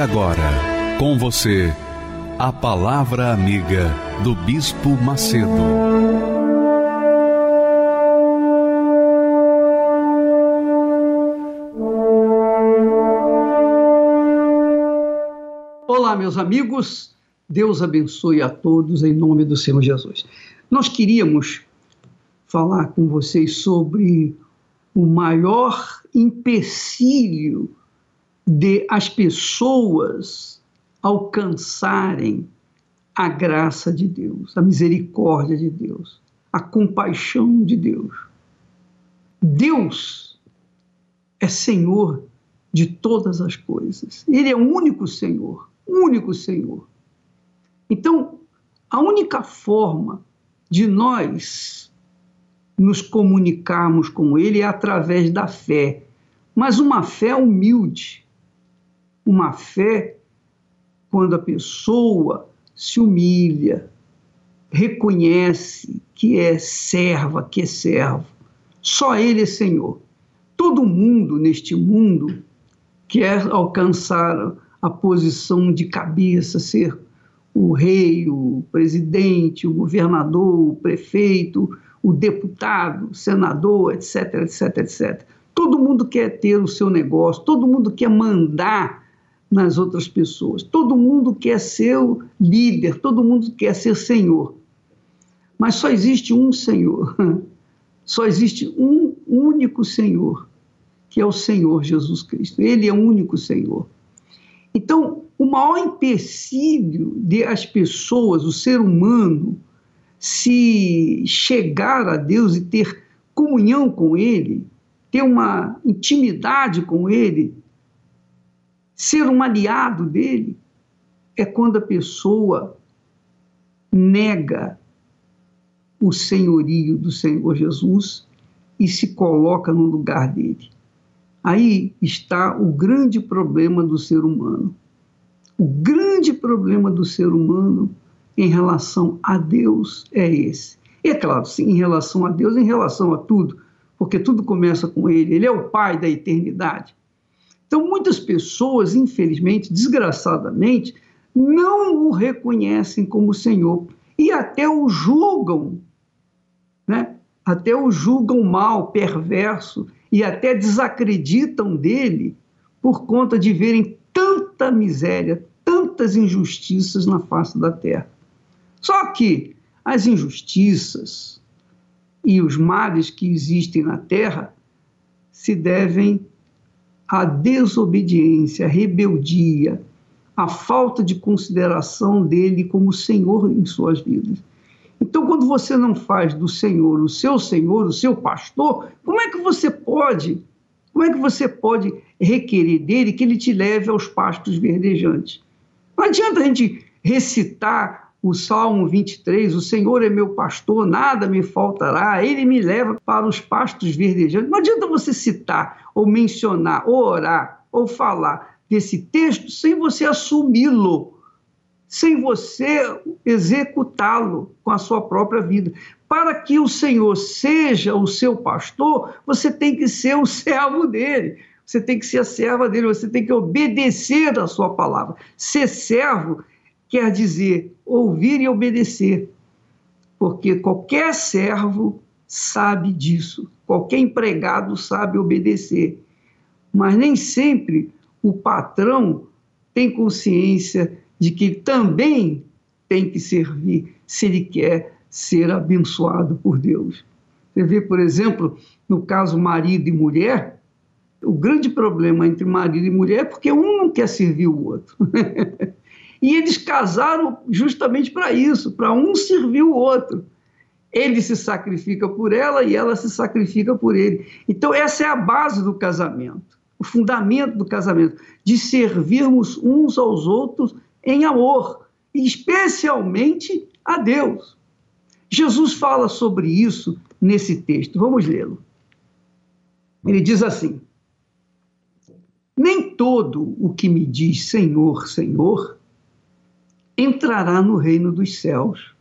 Agora, com você, a Palavra Amiga do Bispo Macedo. Olá, meus amigos. Deus abençoe a todos em nome do Senhor Jesus. Nós queríamos falar com vocês sobre o maior empecilho de as pessoas alcançarem a graça de Deus, a misericórdia de Deus, a compaixão de Deus. Deus é Senhor de todas as coisas. Ele é o único Senhor, único Senhor. Então, a única forma de nós nos comunicarmos com Ele é através da fé, mas uma fé humilde, uma fé quando a pessoa se humilha, reconhece que é serva, que é servo. Só Ele é Senhor. Todo mundo neste mundo quer alcançar a posição de cabeça, ser o rei, o presidente, o governador, o prefeito, o deputado, o senador, etc, etc, etc. Todo mundo quer ter o seu negócio, todo mundo quer mandar nas outras pessoas. Todo mundo quer ser o líder, todo mundo quer ser senhor. Mas só existe um Senhor. Só existe um único Senhor, que é o Senhor Jesus Cristo. Ele é o único Senhor. Então, o maior empecilho de as pessoas, o ser humano, se chegar a Deus e ter comunhão com Ele, ter uma intimidade com Ele, Ser um aliado dele é quando a pessoa nega o senhorio do Senhor Jesus e se coloca no lugar dele. Aí está o grande problema do ser humano. O grande problema do ser humano em relação a Deus é esse. E é claro, sim, em relação a Deus, em relação a tudo, porque tudo começa com Ele. Ele é o Pai da eternidade. Então, muitas pessoas, infelizmente, desgraçadamente, não o reconhecem como Senhor e até o julgam, né? até o julgam mal, perverso e até desacreditam dele por conta de verem tanta miséria, tantas injustiças na face da terra. Só que as injustiças e os males que existem na terra se devem a desobediência, a rebeldia, a falta de consideração dele como Senhor em suas vidas. Então, quando você não faz do Senhor o seu Senhor, o seu pastor, como é que você pode, como é que você pode requerer dele que ele te leve aos pastos verdejantes? Não adianta a gente recitar o Salmo 23, o Senhor é meu pastor, nada me faltará, ele me leva para os pastos verdejantes. Não adianta você citar, ou mencionar, ou orar, ou falar desse texto sem você assumi-lo, sem você executá-lo com a sua própria vida. Para que o Senhor seja o seu pastor, você tem que ser o servo dele. Você tem que ser a serva dele, você tem que obedecer a sua palavra. Ser servo quer dizer ouvir e obedecer, porque qualquer servo sabe disso, qualquer empregado sabe obedecer, mas nem sempre o patrão tem consciência de que também tem que servir se ele quer ser abençoado por Deus. Você vê, por exemplo, no caso marido e mulher, o grande problema entre marido e mulher é porque um não quer servir o outro. E eles casaram justamente para isso, para um servir o outro. Ele se sacrifica por ela e ela se sacrifica por ele. Então, essa é a base do casamento. o fundamento do casamento, de servirmos uns aos outros em amor, especialmente a Deus. Jesus fala sobre isso nesse texto. Vamos lê-lo. Ele diz assim: Nem todo o que me diz Senhor, Senhor entrará no reino dos céus,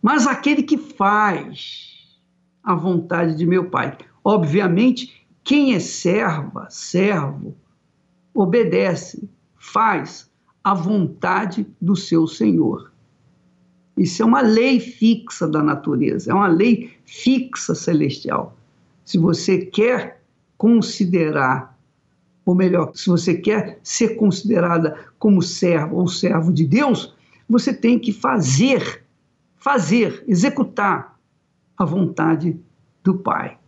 mas aquele que faz a vontade de meu Pai. Obviamente, quem é serva, servo, obedece, faz a vontade do seu Senhor. Isso é uma lei fixa da natureza, é uma lei fixa celestial. Se você quer considerar, ou melhor, se você quer ser considerada como servo ou servo de Deus, você tem que fazer, fazer, executar a vontade do Pai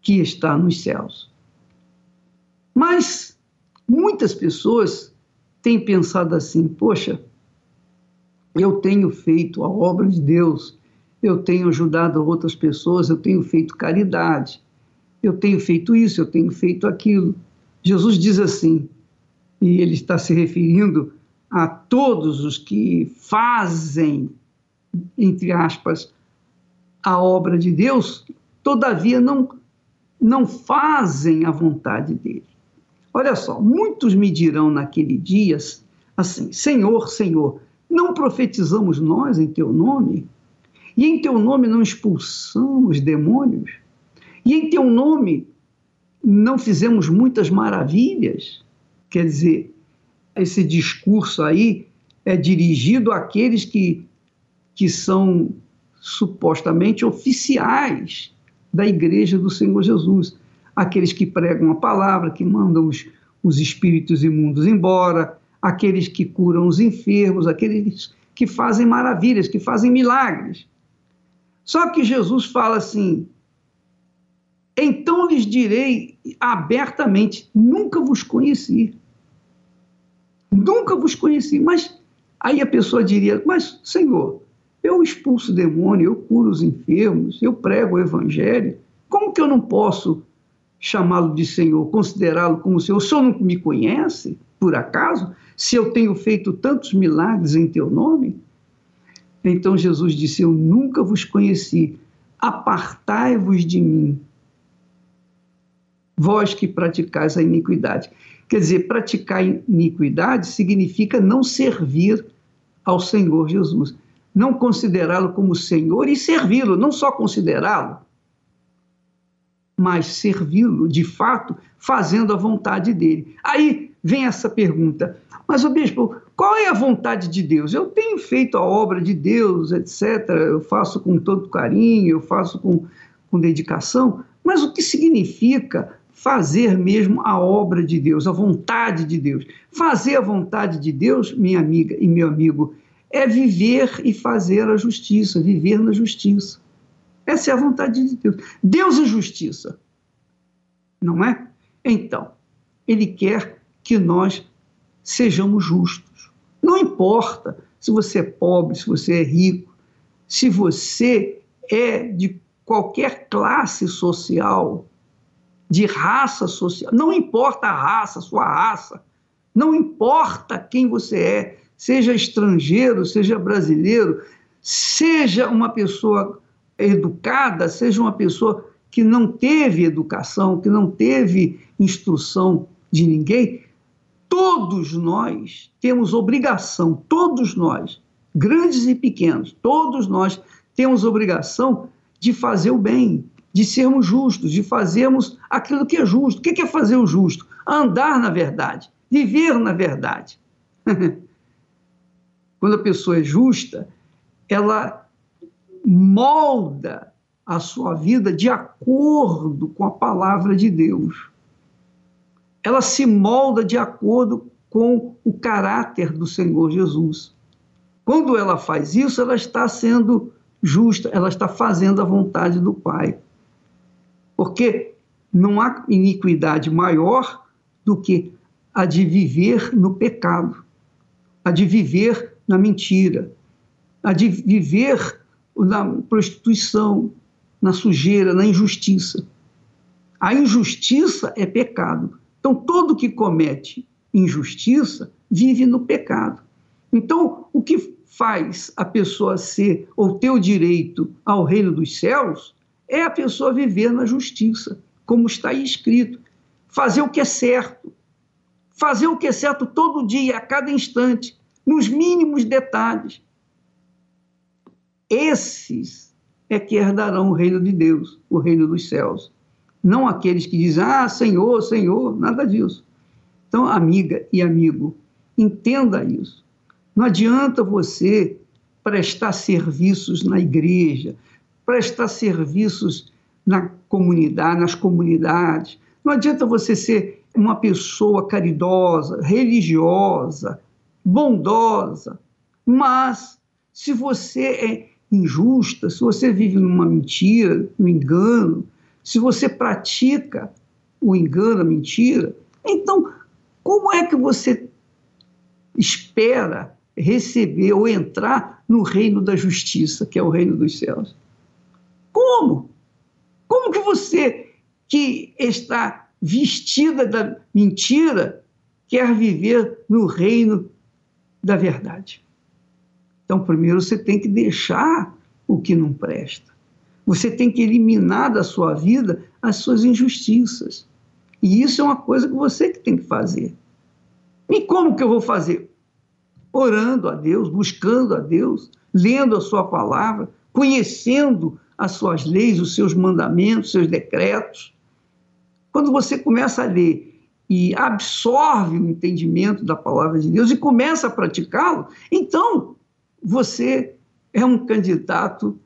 que está nos céus. Mas muitas pessoas têm pensado assim: poxa, eu tenho feito a obra de Deus, eu tenho ajudado outras pessoas, eu tenho feito caridade, eu tenho feito isso, eu tenho feito aquilo. Jesus diz assim, e ele está se referindo a todos os que fazem, entre aspas, a obra de Deus, todavia não, não fazem a vontade dele. Olha só, muitos me dirão naquele dia assim: Senhor, Senhor, não profetizamos nós em teu nome? E em teu nome não expulsamos demônios? E em teu nome não fizemos muitas maravilhas? Quer dizer, esse discurso aí é dirigido àqueles que, que são supostamente oficiais da igreja do Senhor Jesus. Aqueles que pregam a palavra, que mandam os, os espíritos imundos embora, aqueles que curam os enfermos, aqueles que fazem maravilhas, que fazem milagres. Só que Jesus fala assim: então lhes direi abertamente: nunca vos conheci. Nunca vos conheci. Mas aí a pessoa diria: mas, Senhor, eu expulso demônio, eu curo os enfermos, eu prego o evangelho. Como que eu não posso chamá-lo de Senhor, considerá-lo como Senhor? O Senhor não me conhece, por acaso? Se eu tenho feito tantos milagres em teu nome? Então Jesus disse: Eu nunca vos conheci, apartai-vos de mim, vós que praticais a iniquidade. Quer dizer, praticar iniquidade significa não servir ao Senhor Jesus, não considerá-lo como Senhor e servi-lo, não só considerá-lo, mas servi-lo de fato, fazendo a vontade dele. Aí vem essa pergunta: mas o bispo, qual é a vontade de Deus? Eu tenho feito a obra de Deus, etc. Eu faço com todo carinho, eu faço com, com dedicação, mas o que significa fazer mesmo a obra de Deus, a vontade de Deus? Fazer a vontade de Deus, minha amiga e meu amigo, é viver e fazer a justiça, viver na justiça. Essa é a vontade de Deus. Deus é justiça, não é? Então, Ele quer que nós sejamos justos. Não importa se você é pobre, se você é rico, se você é de qualquer classe social, de raça social, não importa a raça, sua raça, não importa quem você é, seja estrangeiro, seja brasileiro, seja uma pessoa educada, seja uma pessoa que não teve educação, que não teve instrução de ninguém, todos nós temos obrigação, todos nós, grandes e pequenos, todos nós temos obrigação de fazer o bem, de sermos justos, de fazermos aquilo que é justo. O que é fazer o justo? Andar na verdade, viver na verdade. Quando a pessoa é justa, ela molda a sua vida de acordo com a palavra de Deus ela se molda de acordo com o caráter do Senhor Jesus. Quando ela faz isso, ela está sendo justa, ela está fazendo a vontade do Pai. Porque não há iniquidade maior do que a de viver no pecado, a de viver na mentira, a de viver na prostituição, na sujeira, na injustiça. A injustiça é pecado. Então, todo que comete injustiça vive no pecado. Então, o que faz a pessoa ser ou ter o direito ao reino dos céus é a pessoa viver na justiça, como está aí escrito. Fazer o que é certo. Fazer o que é certo todo dia, a cada instante, nos mínimos detalhes. Esses é que herdarão o reino de Deus, o reino dos céus. Não aqueles que dizem, ah, Senhor, Senhor, nada disso. Então, amiga e amigo, entenda isso. Não adianta você prestar serviços na igreja, prestar serviços na comunidade, nas comunidades. Não adianta você ser uma pessoa caridosa, religiosa, bondosa, mas se você é injusta, se você vive numa mentira, no engano, se você pratica o engano, a mentira, então como é que você espera receber ou entrar no reino da justiça, que é o reino dos céus? Como? Como que você que está vestida da mentira quer viver no reino da verdade? Então, primeiro você tem que deixar o que não presta. Você tem que eliminar da sua vida as suas injustiças. E isso é uma coisa que você que tem que fazer. E como que eu vou fazer? Orando a Deus, buscando a Deus, lendo a sua palavra, conhecendo as suas leis, os seus mandamentos, os seus decretos. Quando você começa a ler e absorve o entendimento da palavra de Deus e começa a praticá-lo, então você é um candidato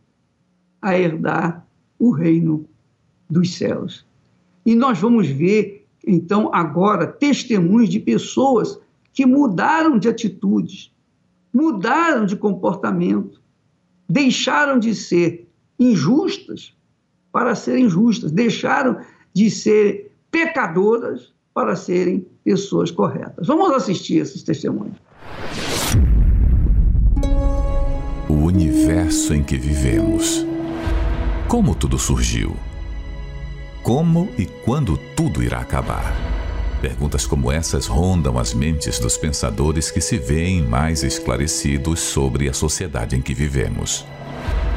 a herdar o reino dos céus. E nós vamos ver, então, agora, testemunhos de pessoas que mudaram de atitudes, mudaram de comportamento, deixaram de ser injustas para serem justas, deixaram de ser pecadoras para serem pessoas corretas. Vamos assistir esses testemunhos. O universo em que vivemos. Como tudo surgiu? Como e quando tudo irá acabar? Perguntas como essas rondam as mentes dos pensadores que se veem mais esclarecidos sobre a sociedade em que vivemos.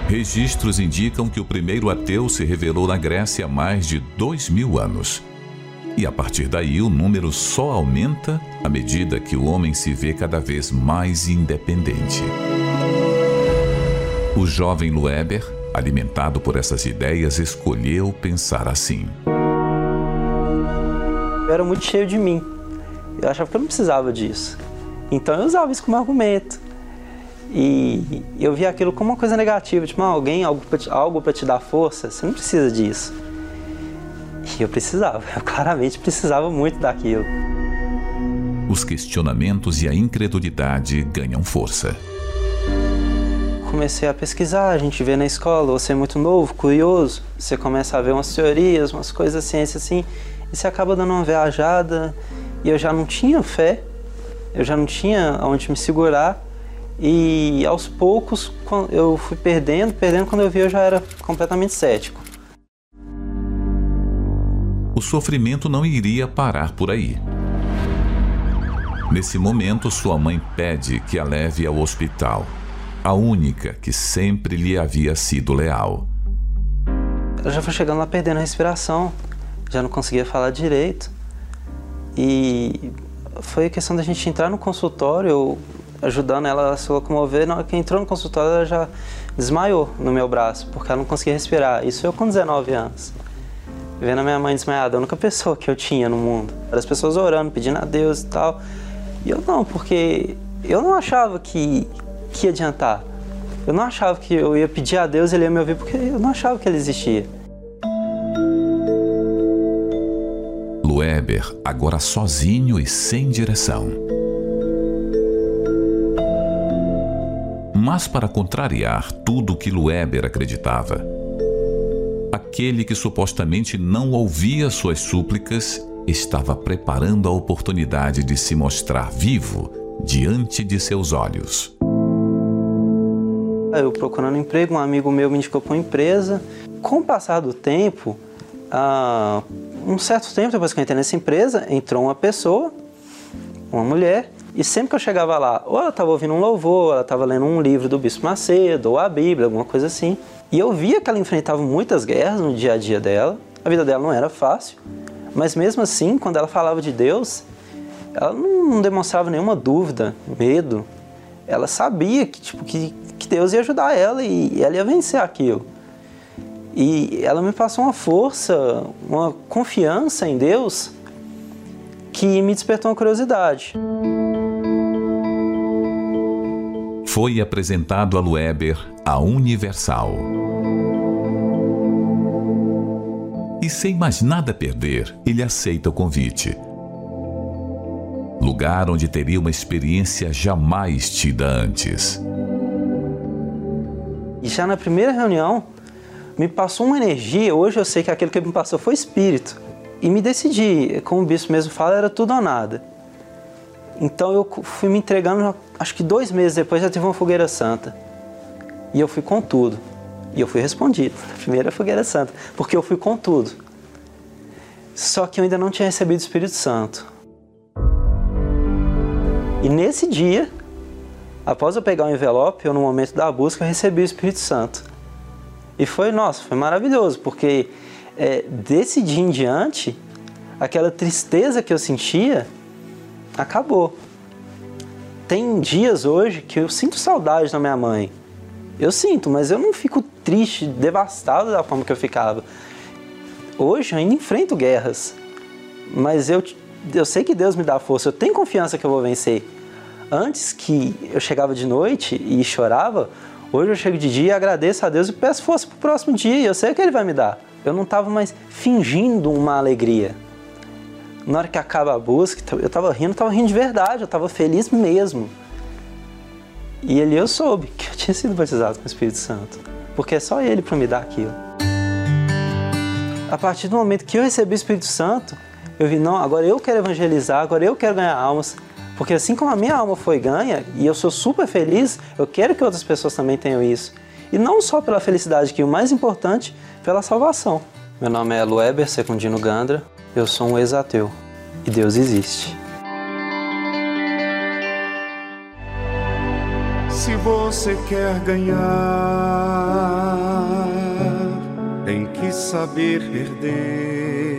Registros indicam que o primeiro ateu se revelou na Grécia há mais de dois mil anos. E a partir daí o número só aumenta à medida que o homem se vê cada vez mais independente. O jovem Lueber, alimentado por essas ideias, escolheu pensar assim. Eu era muito cheio de mim. Eu achava que eu não precisava disso. Então eu usava isso como argumento. E eu via aquilo como uma coisa negativa, tipo, ah, alguém, algo para te, te dar força, você não precisa disso. E eu precisava, eu claramente precisava muito daquilo. Os questionamentos e a incredulidade ganham força comecei a pesquisar, a gente vê na escola, você é muito novo, curioso, você começa a ver umas teorias, umas coisas ciência assim, e você acaba dando uma viajada, e eu já não tinha fé, eu já não tinha onde me segurar, e aos poucos eu fui perdendo, perdendo, quando eu vi eu já era completamente cético. O sofrimento não iria parar por aí. Nesse momento, sua mãe pede que a leve ao hospital a única que sempre lhe havia sido leal. Eu já fui chegando lá perdendo a respiração, já não conseguia falar direito. E foi questão da gente entrar no consultório, eu ajudando ela a se locomover. Na hora que entrou no consultório, ela já desmaiou no meu braço, porque ela não conseguia respirar. Isso eu com 19 anos. Vendo a minha mãe desmaiada, a única pessoa que eu tinha no mundo. As pessoas orando, pedindo a Deus e tal. E eu não, porque eu não achava que, que ia adiantar. Eu não achava que eu ia pedir a Deus e ele ia me ouvir, porque eu não achava que ele existia. Lueber, agora sozinho e sem direção. Mas para contrariar tudo que Lueber acreditava, aquele que supostamente não ouvia suas súplicas estava preparando a oportunidade de se mostrar vivo diante de seus olhos. Eu procurando emprego, um amigo meu me indicou para uma empresa. Com o passar do tempo, ah, um certo tempo depois que eu entrei nessa empresa, entrou uma pessoa, uma mulher, e sempre que eu chegava lá, ou ela estava ouvindo um louvor, ou ela estava lendo um livro do Bispo Macedo, ou a Bíblia, alguma coisa assim. E eu via que ela enfrentava muitas guerras no dia a dia dela. A vida dela não era fácil, mas mesmo assim, quando ela falava de Deus, ela não demonstrava nenhuma dúvida, medo. Ela sabia que, tipo, que, que Deus ia ajudar ela e ela ia vencer aquilo. E ela me passou uma força, uma confiança em Deus que me despertou uma curiosidade. Foi apresentado a Lueber a Universal. E sem mais nada perder, ele aceita o convite. Lugar onde teria uma experiência jamais tida antes. E já na primeira reunião, me passou uma energia. Hoje eu sei que aquilo que me passou foi espírito. E me decidi, como o bispo mesmo fala, era tudo ou nada. Então eu fui me entregando, acho que dois meses depois já teve uma fogueira santa. E eu fui com tudo. E eu fui respondido. Primeira fogueira santa. Porque eu fui com tudo. Só que eu ainda não tinha recebido o Espírito Santo. E nesse dia, após eu pegar o envelope, eu no momento da busca, eu recebi o Espírito Santo. E foi, nossa, foi maravilhoso, porque é, desse dia em diante, aquela tristeza que eu sentia acabou. Tem dias hoje que eu sinto saudade da minha mãe. Eu sinto, mas eu não fico triste, devastado da forma que eu ficava. Hoje eu ainda enfrento guerras, mas eu, eu sei que Deus me dá força, eu tenho confiança que eu vou vencer. Antes que eu chegava de noite e chorava, Hoje eu chego de dia, agradeço a Deus e peço força para o próximo dia eu sei que Ele vai me dar. Eu não estava mais fingindo uma alegria. Na hora que acaba a busca, eu estava rindo, estava rindo de verdade, eu estava feliz mesmo. E ele eu soube que eu tinha sido batizado com o Espírito Santo, porque é só Ele para me dar aquilo. A partir do momento que eu recebi o Espírito Santo, eu vi, não, agora eu quero evangelizar, agora eu quero ganhar almas, porque assim como a minha alma foi ganha e eu sou super feliz, eu quero que outras pessoas também tenham isso. E não só pela felicidade, que o mais importante, pela salvação. Meu nome é Lueber Secundino Gandra, eu sou um ex-ateu e Deus existe. Se você quer ganhar, tem que saber perder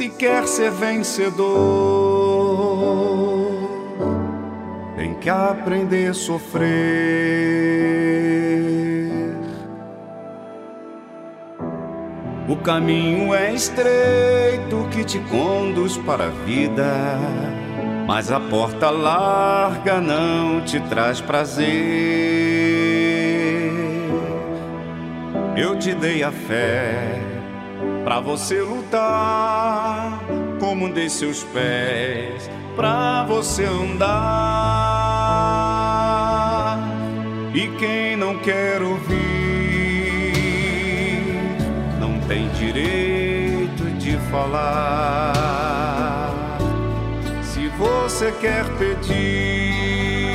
se quer ser vencedor, tem que aprender a sofrer. O caminho é estreito que te conduz para a vida, mas a porta larga não te traz prazer. Eu te dei a fé Pra você lutar, como um de seus pés, pra você andar. E quem não quer ouvir, tem direito de falar. Se você quer pedir,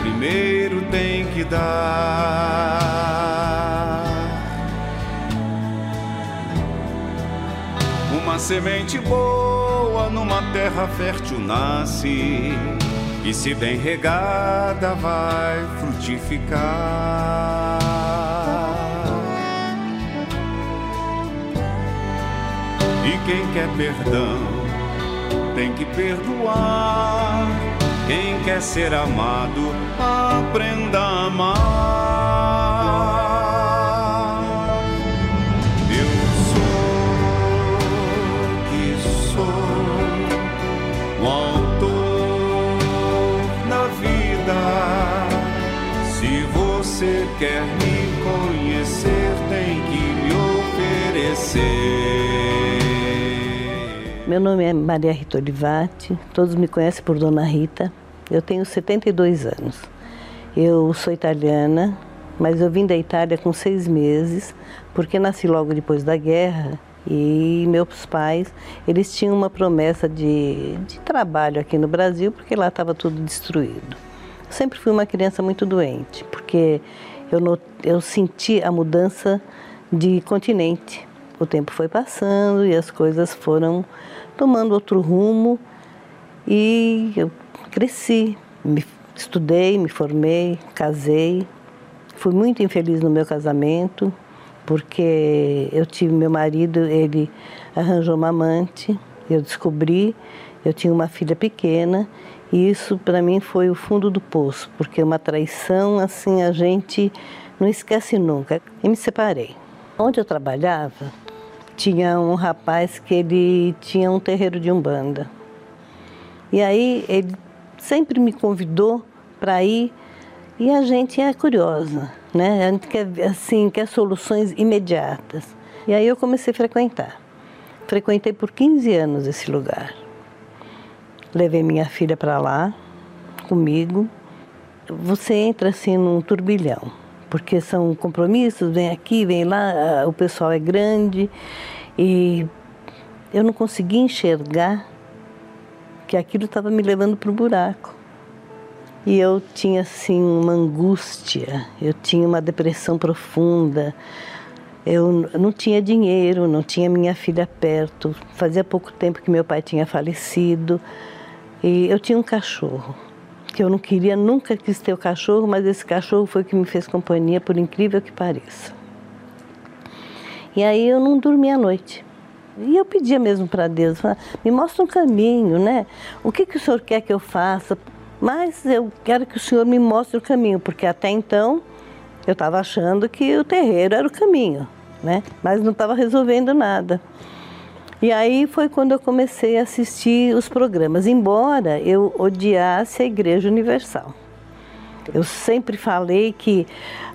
primeiro tem que dar. Uma semente boa numa terra fértil nasce, e se bem regada vai frutificar. E quem quer perdão tem que perdoar. Quem quer ser amado, aprenda a amar. você quer me conhecer, tem que me oferecer. Meu nome é Maria Rita Olivati, todos me conhecem por Dona Rita. Eu tenho 72 anos. Eu sou italiana, mas eu vim da Itália com seis meses, porque nasci logo depois da guerra e meus pais, eles tinham uma promessa de, de trabalho aqui no Brasil, porque lá estava tudo destruído. Sempre fui uma criança muito doente, porque eu, not, eu senti a mudança de continente. O tempo foi passando e as coisas foram tomando outro rumo e eu cresci, me estudei, me formei, casei. Fui muito infeliz no meu casamento, porque eu tive meu marido, ele arranjou uma amante, eu descobri, eu tinha uma filha pequena e isso para mim foi o fundo do poço, porque uma traição assim a gente não esquece nunca. E me separei. Onde eu trabalhava, tinha um rapaz que ele tinha um terreiro de umbanda. E aí ele sempre me convidou para ir e a gente é curiosa, né? A gente quer assim, quer soluções imediatas. E aí eu comecei a frequentar. Frequentei por 15 anos esse lugar. Levei minha filha para lá comigo. Você entra assim num turbilhão, porque são compromissos, vem aqui, vem lá, o pessoal é grande e eu não conseguia enxergar que aquilo estava me levando para o buraco. E eu tinha assim uma angústia, eu tinha uma depressão profunda. Eu não tinha dinheiro, não tinha minha filha perto. Fazia pouco tempo que meu pai tinha falecido. E eu tinha um cachorro, que eu não queria, nunca quis ter o cachorro, mas esse cachorro foi o que me fez companhia, por incrível que pareça. E aí eu não dormia à noite. E eu pedia mesmo para Deus, me mostra um caminho, né? O que, que o Senhor quer que eu faça? Mas eu quero que o Senhor me mostre o caminho, porque até então eu estava achando que o terreiro era o caminho, né? Mas não estava resolvendo nada. E aí foi quando eu comecei a assistir os programas, embora eu odiasse a Igreja Universal. Eu sempre falei que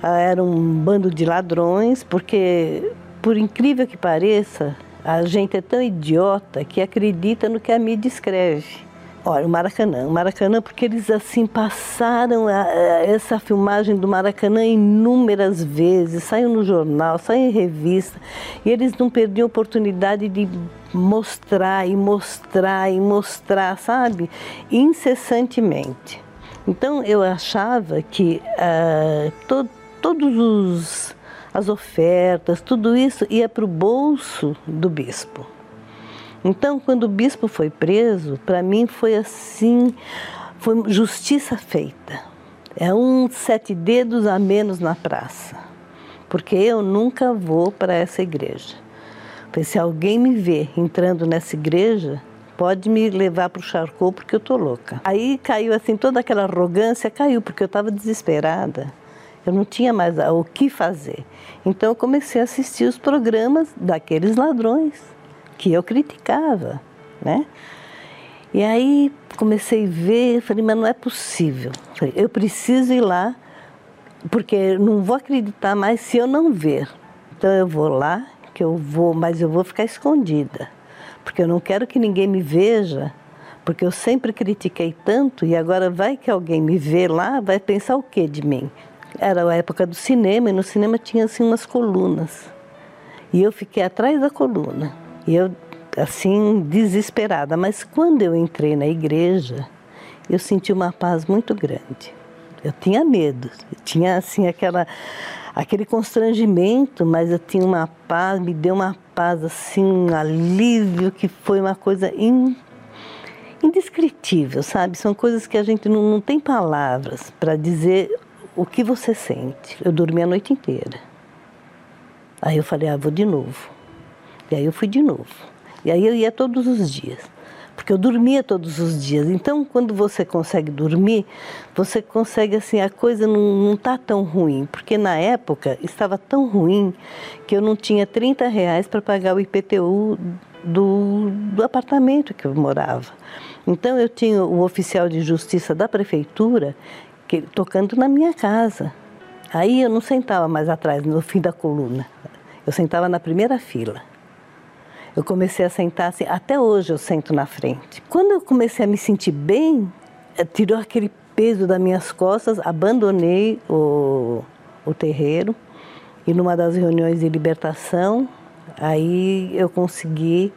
ah, era um bando de ladrões, porque, por incrível que pareça, a gente é tão idiota que acredita no que a mídia escreve. Olha, o Maracanã. O Maracanã, porque eles assim passaram a, a, essa filmagem do Maracanã inúmeras vezes, saiu no jornal, saiu em revista, e eles não perdiam a oportunidade de mostrar e mostrar e mostrar, sabe? Incessantemente. Então eu achava que uh, to, todos os as ofertas, tudo isso ia para o bolso do bispo. Então, quando o bispo foi preso, para mim foi assim, foi justiça feita. É um sete dedos a menos na praça, porque eu nunca vou para essa igreja. Porque se alguém me vê entrando nessa igreja, pode me levar para o charcot porque eu tô louca. Aí caiu assim toda aquela arrogância, caiu porque eu estava desesperada. Eu não tinha mais o que fazer. Então eu comecei a assistir os programas daqueles ladrões que eu criticava, né? E aí comecei a ver, falei, mas não é possível. Falei, eu preciso ir lá, porque não vou acreditar mais se eu não ver. Então eu vou lá, que eu vou, mas eu vou ficar escondida, porque eu não quero que ninguém me veja, porque eu sempre critiquei tanto e agora vai que alguém me vê lá, vai pensar o que de mim? Era a época do cinema e no cinema tinha assim umas colunas. E eu fiquei atrás da coluna. E eu assim desesperada, mas quando eu entrei na igreja, eu senti uma paz muito grande. Eu tinha medo, eu tinha assim aquela aquele constrangimento, mas eu tinha uma paz, me deu uma paz assim, um alívio que foi uma coisa in, indescritível, sabe? São coisas que a gente não, não tem palavras para dizer o que você sente. Eu dormi a noite inteira. Aí eu falei, ah, vou de novo. E aí eu fui de novo. E aí eu ia todos os dias. Porque eu dormia todos os dias. Então, quando você consegue dormir, você consegue, assim, a coisa não está tão ruim. Porque na época estava tão ruim que eu não tinha 30 reais para pagar o IPTU do, do apartamento que eu morava. Então, eu tinha o oficial de justiça da prefeitura que, tocando na minha casa. Aí eu não sentava mais atrás, no fim da coluna. Eu sentava na primeira fila. Eu comecei a sentar assim, até hoje eu sento na frente. Quando eu comecei a me sentir bem, eh, tirou aquele peso das minhas costas, abandonei o, o terreiro e numa das reuniões de libertação, aí eu consegui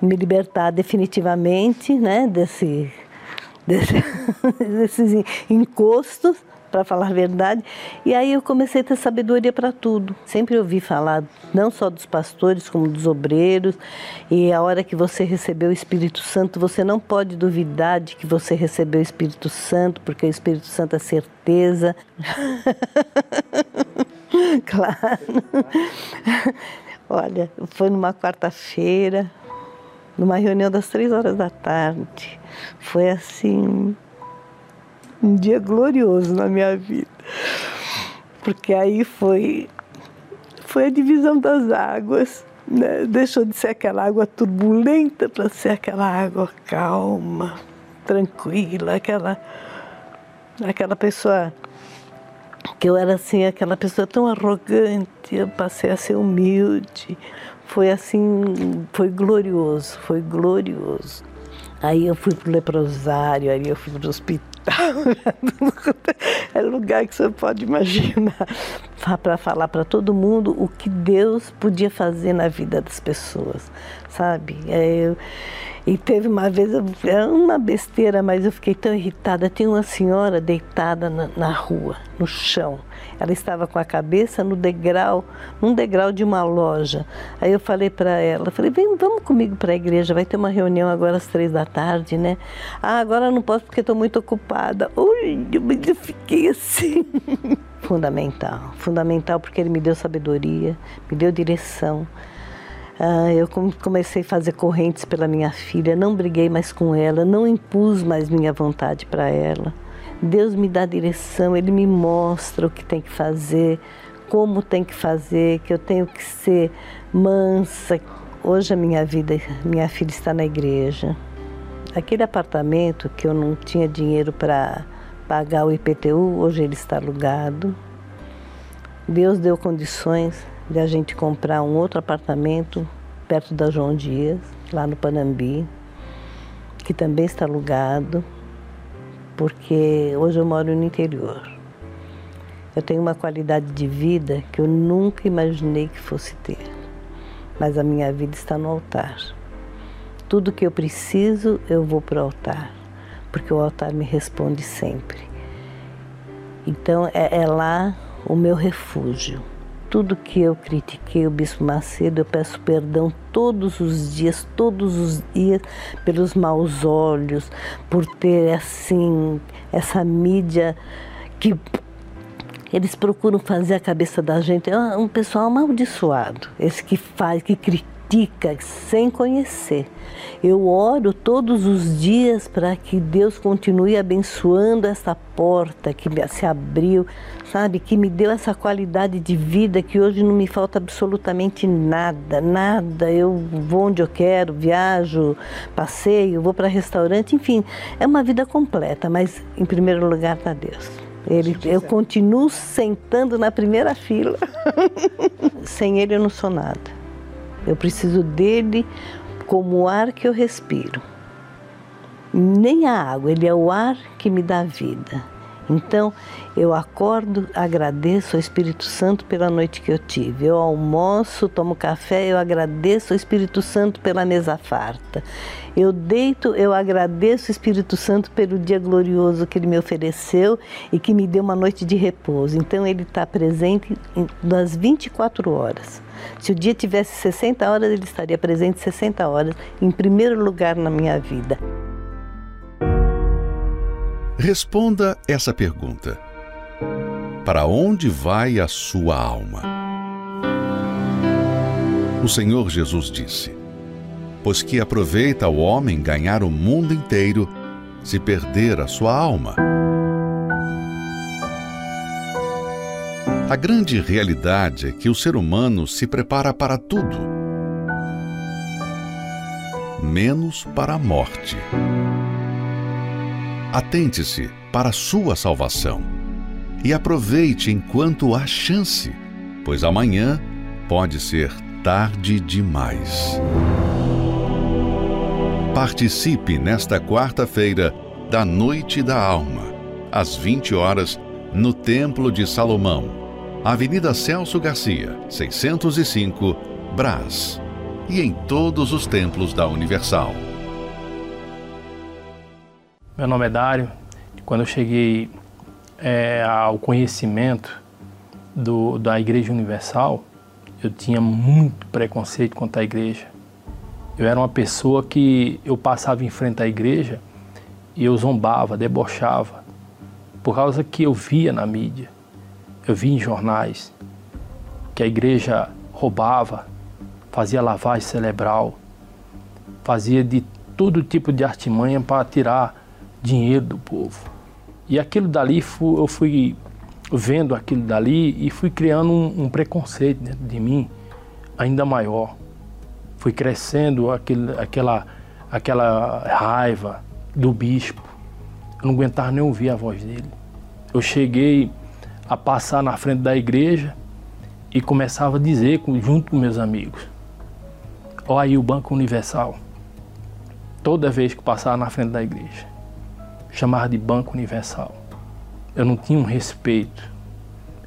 me libertar definitivamente, né, desse desses encostos para falar a verdade. E aí eu comecei a ter sabedoria para tudo. Sempre ouvi falar, não só dos pastores, como dos obreiros. E a hora que você recebeu o Espírito Santo, você não pode duvidar de que você recebeu o Espírito Santo, porque o Espírito Santo é certeza. claro. Olha, foi numa quarta-feira, numa reunião das três horas da tarde. Foi assim, um dia glorioso na minha vida. Porque aí foi, foi a divisão das águas. Né? Deixou de ser aquela água turbulenta para ser aquela água calma, tranquila, aquela, aquela pessoa que eu era assim, aquela pessoa tão arrogante, eu passei a ser humilde. Foi assim, foi glorioso, foi glorioso. Aí eu fui para o leprosário, aí eu fui para o hospital é lugar que você pode imaginar para falar para todo mundo o que Deus podia fazer na vida das pessoas, sabe? É, e teve uma vez, era uma besteira, mas eu fiquei tão irritada. Tinha uma senhora deitada na, na rua, no chão. Ela estava com a cabeça no degrau, num degrau de uma loja. Aí eu falei para ela, falei, vem, vamos comigo para a igreja, vai ter uma reunião agora às três da tarde, né? Ah, agora não posso porque estou muito ocupada. Ui, eu fiquei assim. fundamental, fundamental porque ele me deu sabedoria, me deu direção. Ah, eu comecei a fazer correntes pela minha filha, não briguei mais com ela, não impus mais minha vontade para ela. Deus me dá direção, Ele me mostra o que tem que fazer, como tem que fazer, que eu tenho que ser mansa. Hoje a minha vida, minha filha está na igreja. Aquele apartamento que eu não tinha dinheiro para pagar o IPTU, hoje ele está alugado. Deus deu condições de a gente comprar um outro apartamento perto da João Dias, lá no Panambi, que também está alugado, porque hoje eu moro no interior. Eu tenho uma qualidade de vida que eu nunca imaginei que fosse ter, mas a minha vida está no altar. Tudo que eu preciso, eu vou para o altar, porque o altar me responde sempre. Então é, é lá o meu refúgio tudo que eu critiquei o Bispo Macedo, eu peço perdão todos os dias, todos os dias, pelos maus olhos, por ter assim essa mídia que eles procuram fazer a cabeça da gente. É um pessoal amaldiçoado, esse que faz, que critica critica sem conhecer. Eu oro todos os dias para que Deus continue abençoando essa porta que se abriu, sabe? Que me deu essa qualidade de vida que hoje não me falta absolutamente nada, nada. Eu vou onde eu quero, viajo, passeio, vou para restaurante, enfim, é uma vida completa, mas em primeiro lugar está Deus. Ele, eu continuo sentando na primeira fila. Sem ele eu não sou nada. Eu preciso dele como o ar que eu respiro. Nem a água, ele é o ar que me dá vida. Então, eu acordo, agradeço ao Espírito Santo pela noite que eu tive. Eu almoço, tomo café, eu agradeço ao Espírito Santo pela mesa farta. Eu deito, eu agradeço ao Espírito Santo pelo dia glorioso que ele me ofereceu e que me deu uma noite de repouso. Então, ele está presente nas 24 horas. Se o dia tivesse 60 horas, ele estaria presente 60 horas, em primeiro lugar na minha vida. Responda essa pergunta: Para onde vai a sua alma? O Senhor Jesus disse: Pois que aproveita o homem ganhar o mundo inteiro se perder a sua alma. A grande realidade é que o ser humano se prepara para tudo, menos para a morte. Atente-se para a sua salvação e aproveite enquanto há chance, pois amanhã pode ser tarde demais. Participe nesta quarta-feira da Noite da Alma, às 20 horas, no Templo de Salomão Avenida Celso Garcia, 605, Brás. E em todos os templos da Universal. Meu nome é Dário. Quando eu cheguei é, ao conhecimento do, da Igreja Universal, eu tinha muito preconceito contra a igreja. Eu era uma pessoa que eu passava em frente à igreja e eu zombava, debochava, por causa que eu via na mídia, eu via em jornais que a igreja roubava, fazia lavagem cerebral, fazia de todo tipo de artimanha para tirar dinheiro do povo. E aquilo dali, eu fui vendo aquilo dali e fui criando um, preconceito dentro de mim ainda maior. Fui crescendo aquele, aquela, aquela raiva do bispo. Eu não aguentava nem ouvir a voz dele. Eu cheguei a passar na frente da igreja e começava a dizer, junto com meus amigos, olha aí o Banco Universal. Toda vez que passava na frente da igreja, chamava de Banco Universal eu não tinha um respeito,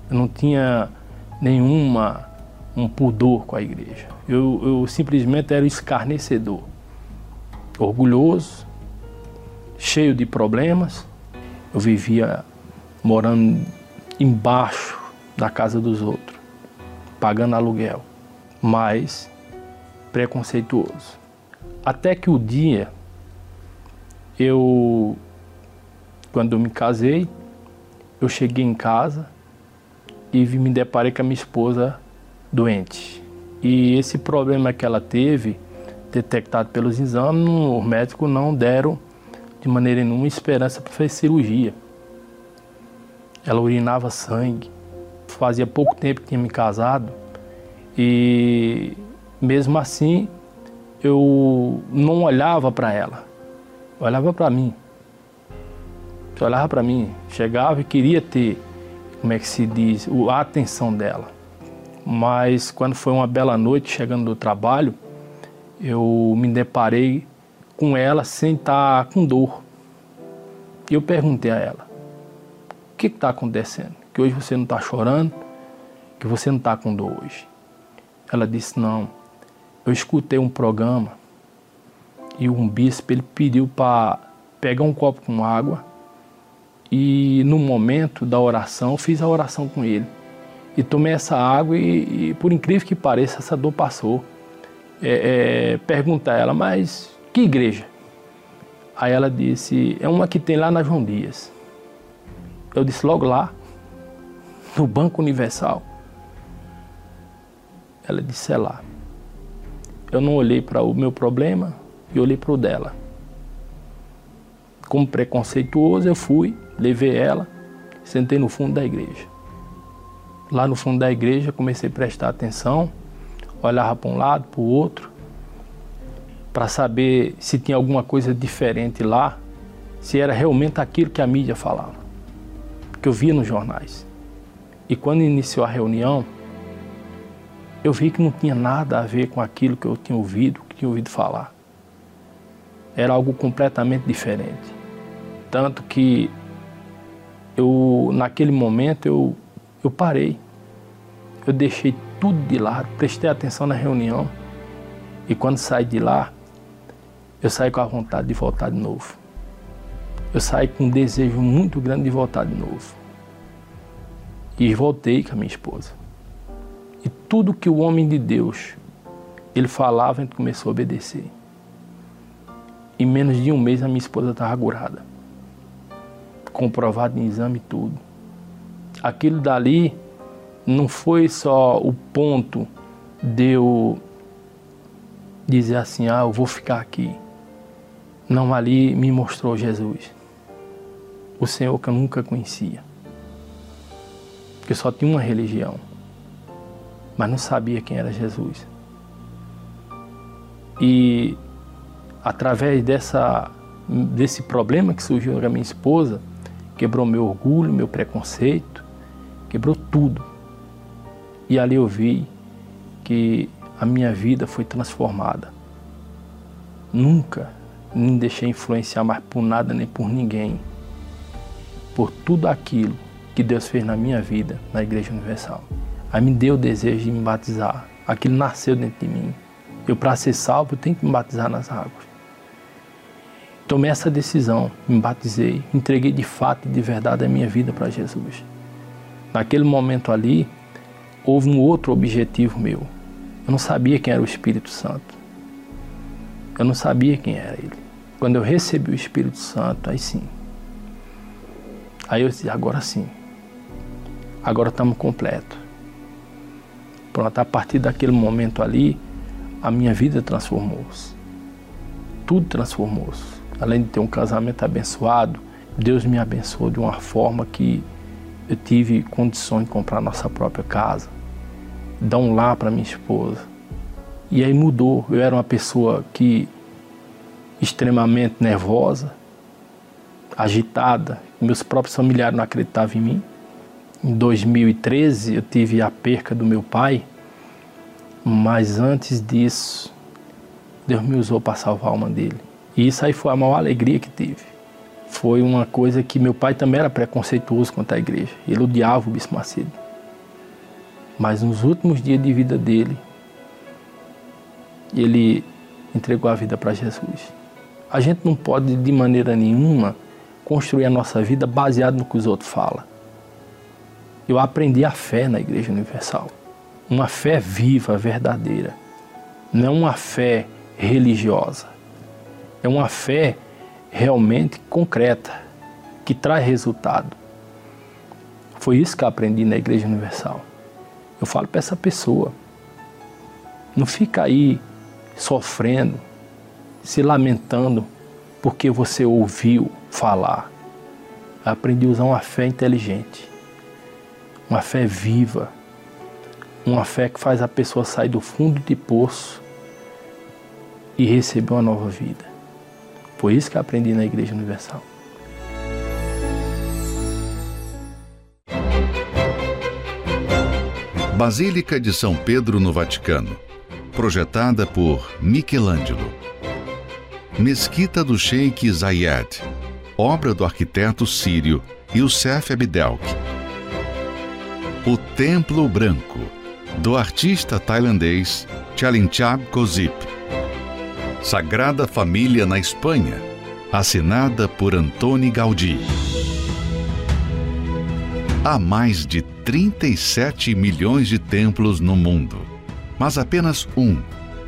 eu não tinha nenhuma um pudor com a igreja. Eu, eu simplesmente era escarnecedor, orgulhoso, cheio de problemas. Eu vivia morando embaixo da casa dos outros, pagando aluguel, mas preconceituoso. Até que o dia eu, quando eu me casei, eu cheguei em casa e me deparei com a minha esposa doente. E esse problema que ela teve, detectado pelos exames, os médicos não deram de maneira nenhuma esperança para fazer cirurgia. Ela urinava sangue. Fazia pouco tempo que tinha me casado e mesmo assim eu não olhava para ela, olhava para mim. Olhava para mim, chegava e queria ter, como é que se diz, a atenção dela. Mas quando foi uma bela noite, chegando do trabalho, eu me deparei com ela sem estar com dor. E eu perguntei a ela: o que está acontecendo? Que hoje você não está chorando? Que você não está com dor hoje? Ela disse: não. Eu escutei um programa e um bispo ele pediu para pegar um copo com água e no momento da oração, fiz a oração com ele. E tomei essa água e, e por incrível que pareça, essa dor passou. É, é, pergunta a ela, mas que igreja? Aí ela disse, é uma que tem lá na João Dias. Eu disse, logo lá, no Banco Universal. Ela disse, é lá. Eu não olhei para o meu problema e olhei para o dela. Como preconceituoso, eu fui Levei ela, sentei no fundo da igreja. Lá no fundo da igreja comecei a prestar atenção, olhava para um lado, para o outro, para saber se tinha alguma coisa diferente lá, se era realmente aquilo que a mídia falava, que eu via nos jornais. E quando iniciou a reunião, eu vi que não tinha nada a ver com aquilo que eu tinha ouvido, que tinha ouvido falar. Era algo completamente diferente. Tanto que eu naquele momento eu, eu parei. Eu deixei tudo de lado, prestei atenção na reunião. E quando saí de lá, eu saí com a vontade de voltar de novo. Eu saí com um desejo muito grande de voltar de novo. E voltei com a minha esposa. E tudo que o homem de Deus ele falava, a gente começou a obedecer. Em menos de um mês a minha esposa estava curada comprovado em exame tudo. Aquilo dali não foi só o ponto de eu dizer assim, ah, eu vou ficar aqui. Não, ali me mostrou Jesus. O Senhor que eu nunca conhecia. Porque só tinha uma religião. Mas não sabia quem era Jesus. E através dessa, desse problema que surgiu com a minha esposa, quebrou meu orgulho, meu preconceito, quebrou tudo. E ali eu vi que a minha vida foi transformada. Nunca me deixei influenciar mais por nada nem por ninguém, por tudo aquilo que Deus fez na minha vida na Igreja Universal. Aí me deu o desejo de me batizar. Aquilo nasceu dentro de mim. Eu, para ser salvo, tenho que me batizar nas águas. tomei essa decisão, me batizei, entreguei de fato e de verdade a minha vida para Jesus. Naquele momento ali, houve um outro objetivo meu. Eu não sabia quem era o Espírito Santo. Eu não sabia quem era ele. Quando eu recebi o Espírito Santo, aí sim. Aí eu disse, agora sim. Agora estamos completos. Pronto, a partir daquele momento ali, a minha vida transformou-se. Tudo transformou-se. Além de ter um casamento abençoado, Deus me abençoou de uma forma que eu tive condições de comprar nossa própria casa, dar um lar para minha esposa. E aí mudou. Eu era uma pessoa que extremamente nervosa, agitada. Meus próprios familiares não acreditavam em mim. Em 2013 eu tive a perca do meu pai, mas antes disso, Deus me usou para salvar a alma dele. E isso aí foi a maior alegria que tive. Foi uma coisa que meu pai também era preconceituoso contra a igreja. Ele odiava o Bispo Macedo. Mas nos últimos dias de vida dele, ele entregou a vida para Jesus. A gente não pode, de maneira nenhuma, construir a nossa vida baseado no que os outros falam. Eu aprendi a fé na Igreja Universal. Uma fé viva, verdadeira. Não uma fé religiosa. É uma fé realmente concreta, que traz resultado. Foi isso que eu aprendi na Igreja Universal. Eu falo para essa pessoa: não fica aí sofrendo, se lamentando porque você ouviu falar. aprendi a usar uma fé inteligente, uma fé viva, uma fé que faz a pessoa sair do fundo de poço e receber uma nova vida. Foi isso que aprendi na Igreja Universal. Basílica de São Pedro no Vaticano projetada por Michelangelo. Mesquita do Sheikh Zayed, obra do arquiteto sírio Youssef Abdelk. O Templo Branco, do artista tailandês Chalinchab Kozip. Sagrada Família na Espanha, assinada por Antoni Gaudí. Há mais de 37 milhões de templos no mundo mas apenas um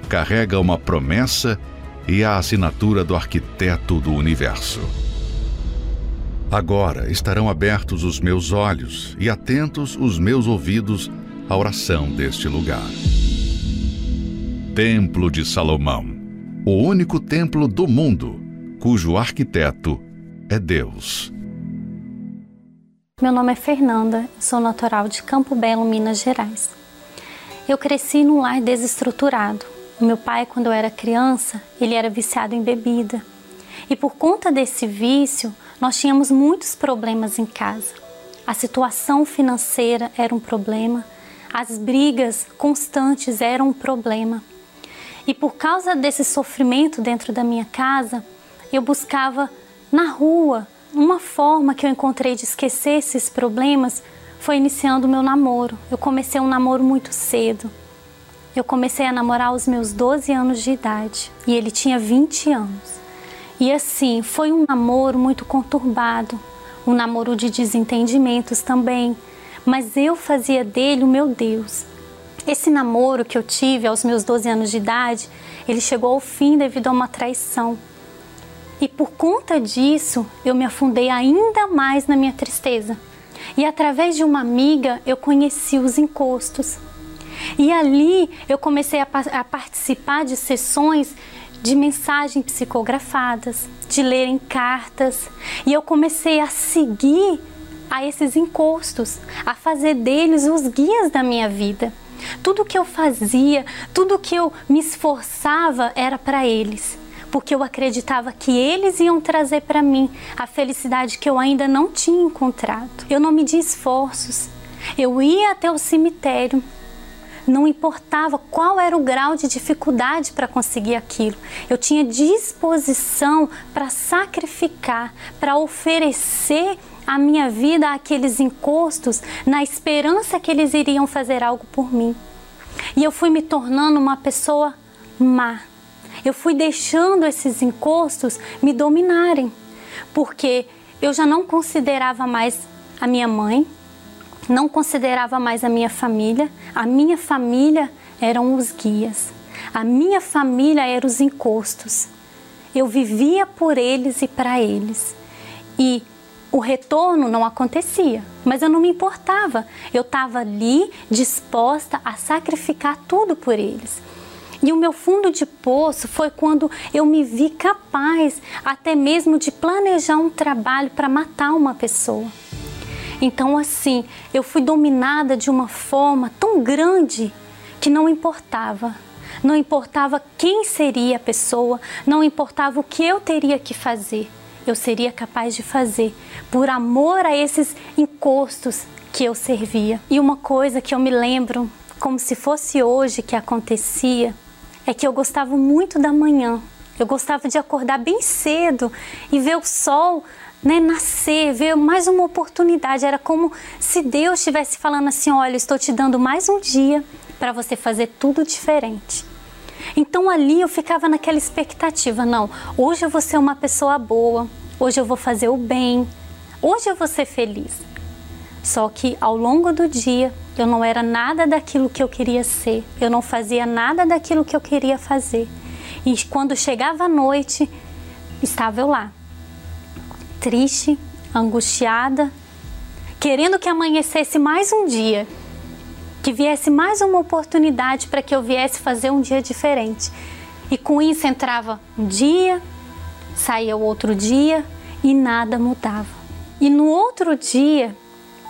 carrega uma promessa e a assinatura do arquiteto do universo. Agora estarão abertos os meus olhos e atentos os meus ouvidos à oração deste lugar. Templo de Salomão, o único templo do mundo cujo arquiteto é Deus. Meu nome é Fernanda, sou natural de Campo Belo, Minas Gerais. Eu cresci num lar desestruturado. Meu pai, quando eu era criança, ele era viciado em bebida. E por conta desse vício, nós tínhamos muitos problemas em casa. A situação financeira era um problema, as brigas constantes eram um problema. E por causa desse sofrimento dentro da minha casa, eu buscava na rua uma forma que eu encontrei de esquecer esses problemas foi iniciando o meu namoro. Eu comecei um namoro muito cedo. Eu comecei a namorar aos meus 12 anos de idade e ele tinha 20 anos. E assim, foi um namoro muito conturbado, um namoro de desentendimentos também, mas eu fazia dele o meu Deus. Esse namoro que eu tive aos meus 12 anos de idade, ele chegou ao fim devido a uma traição. E por conta disso, eu me afundei ainda mais na minha tristeza. E através de uma amiga eu conheci os encostos. E ali eu comecei a, a participar de sessões de mensagens psicografadas, de lerem cartas. E eu comecei a seguir a esses encostos, a fazer deles os guias da minha vida. Tudo que eu fazia, tudo que eu me esforçava era para eles porque eu acreditava que eles iam trazer para mim a felicidade que eu ainda não tinha encontrado. Eu não medi esforços. Eu ia até o cemitério, não importava qual era o grau de dificuldade para conseguir aquilo. Eu tinha disposição para sacrificar, para oferecer a minha vida àqueles encostos na esperança que eles iriam fazer algo por mim. E eu fui me tornando uma pessoa má, Eu fui deixando esses encostos me dominarem, porque eu já não considerava mais a minha mãe, não considerava mais a minha família. A minha família eram os guias. A minha família eram os encostos. Eu vivia por eles e para eles. E o retorno não acontecia, mas eu não me importava. Eu estava ali disposta a sacrificar tudo por eles. E o meu fundo de poço foi quando eu me vi capaz até mesmo de planejar um trabalho para matar uma pessoa. Então, assim, eu fui dominada de uma forma tão grande que não importava. Não importava quem seria a pessoa, não importava o que eu teria que fazer, eu seria capaz de fazer por amor a esses encostos que eu servia. E uma coisa que eu me lembro, como se fosse hoje que acontecia, é que eu gostava muito da manhã. Eu gostava de acordar bem cedo e ver o sol né, nascer, ver mais uma oportunidade. Era como se Deus estivesse falando assim: olha, estou te dando mais um dia para você fazer tudo diferente. Então ali eu ficava naquela expectativa: não, hoje eu vou ser uma pessoa boa, hoje eu vou fazer o bem, hoje eu vou ser feliz. Só que ao longo do dia eu não era nada daquilo que eu queria ser, eu não fazia nada daquilo que eu queria fazer. E quando chegava a noite, estava eu lá, triste, angustiada, querendo que amanhecesse mais um dia, que viesse mais uma oportunidade para que eu viesse fazer um dia diferente. E com isso entrava um dia, saía o outro dia e nada mudava. E no outro dia,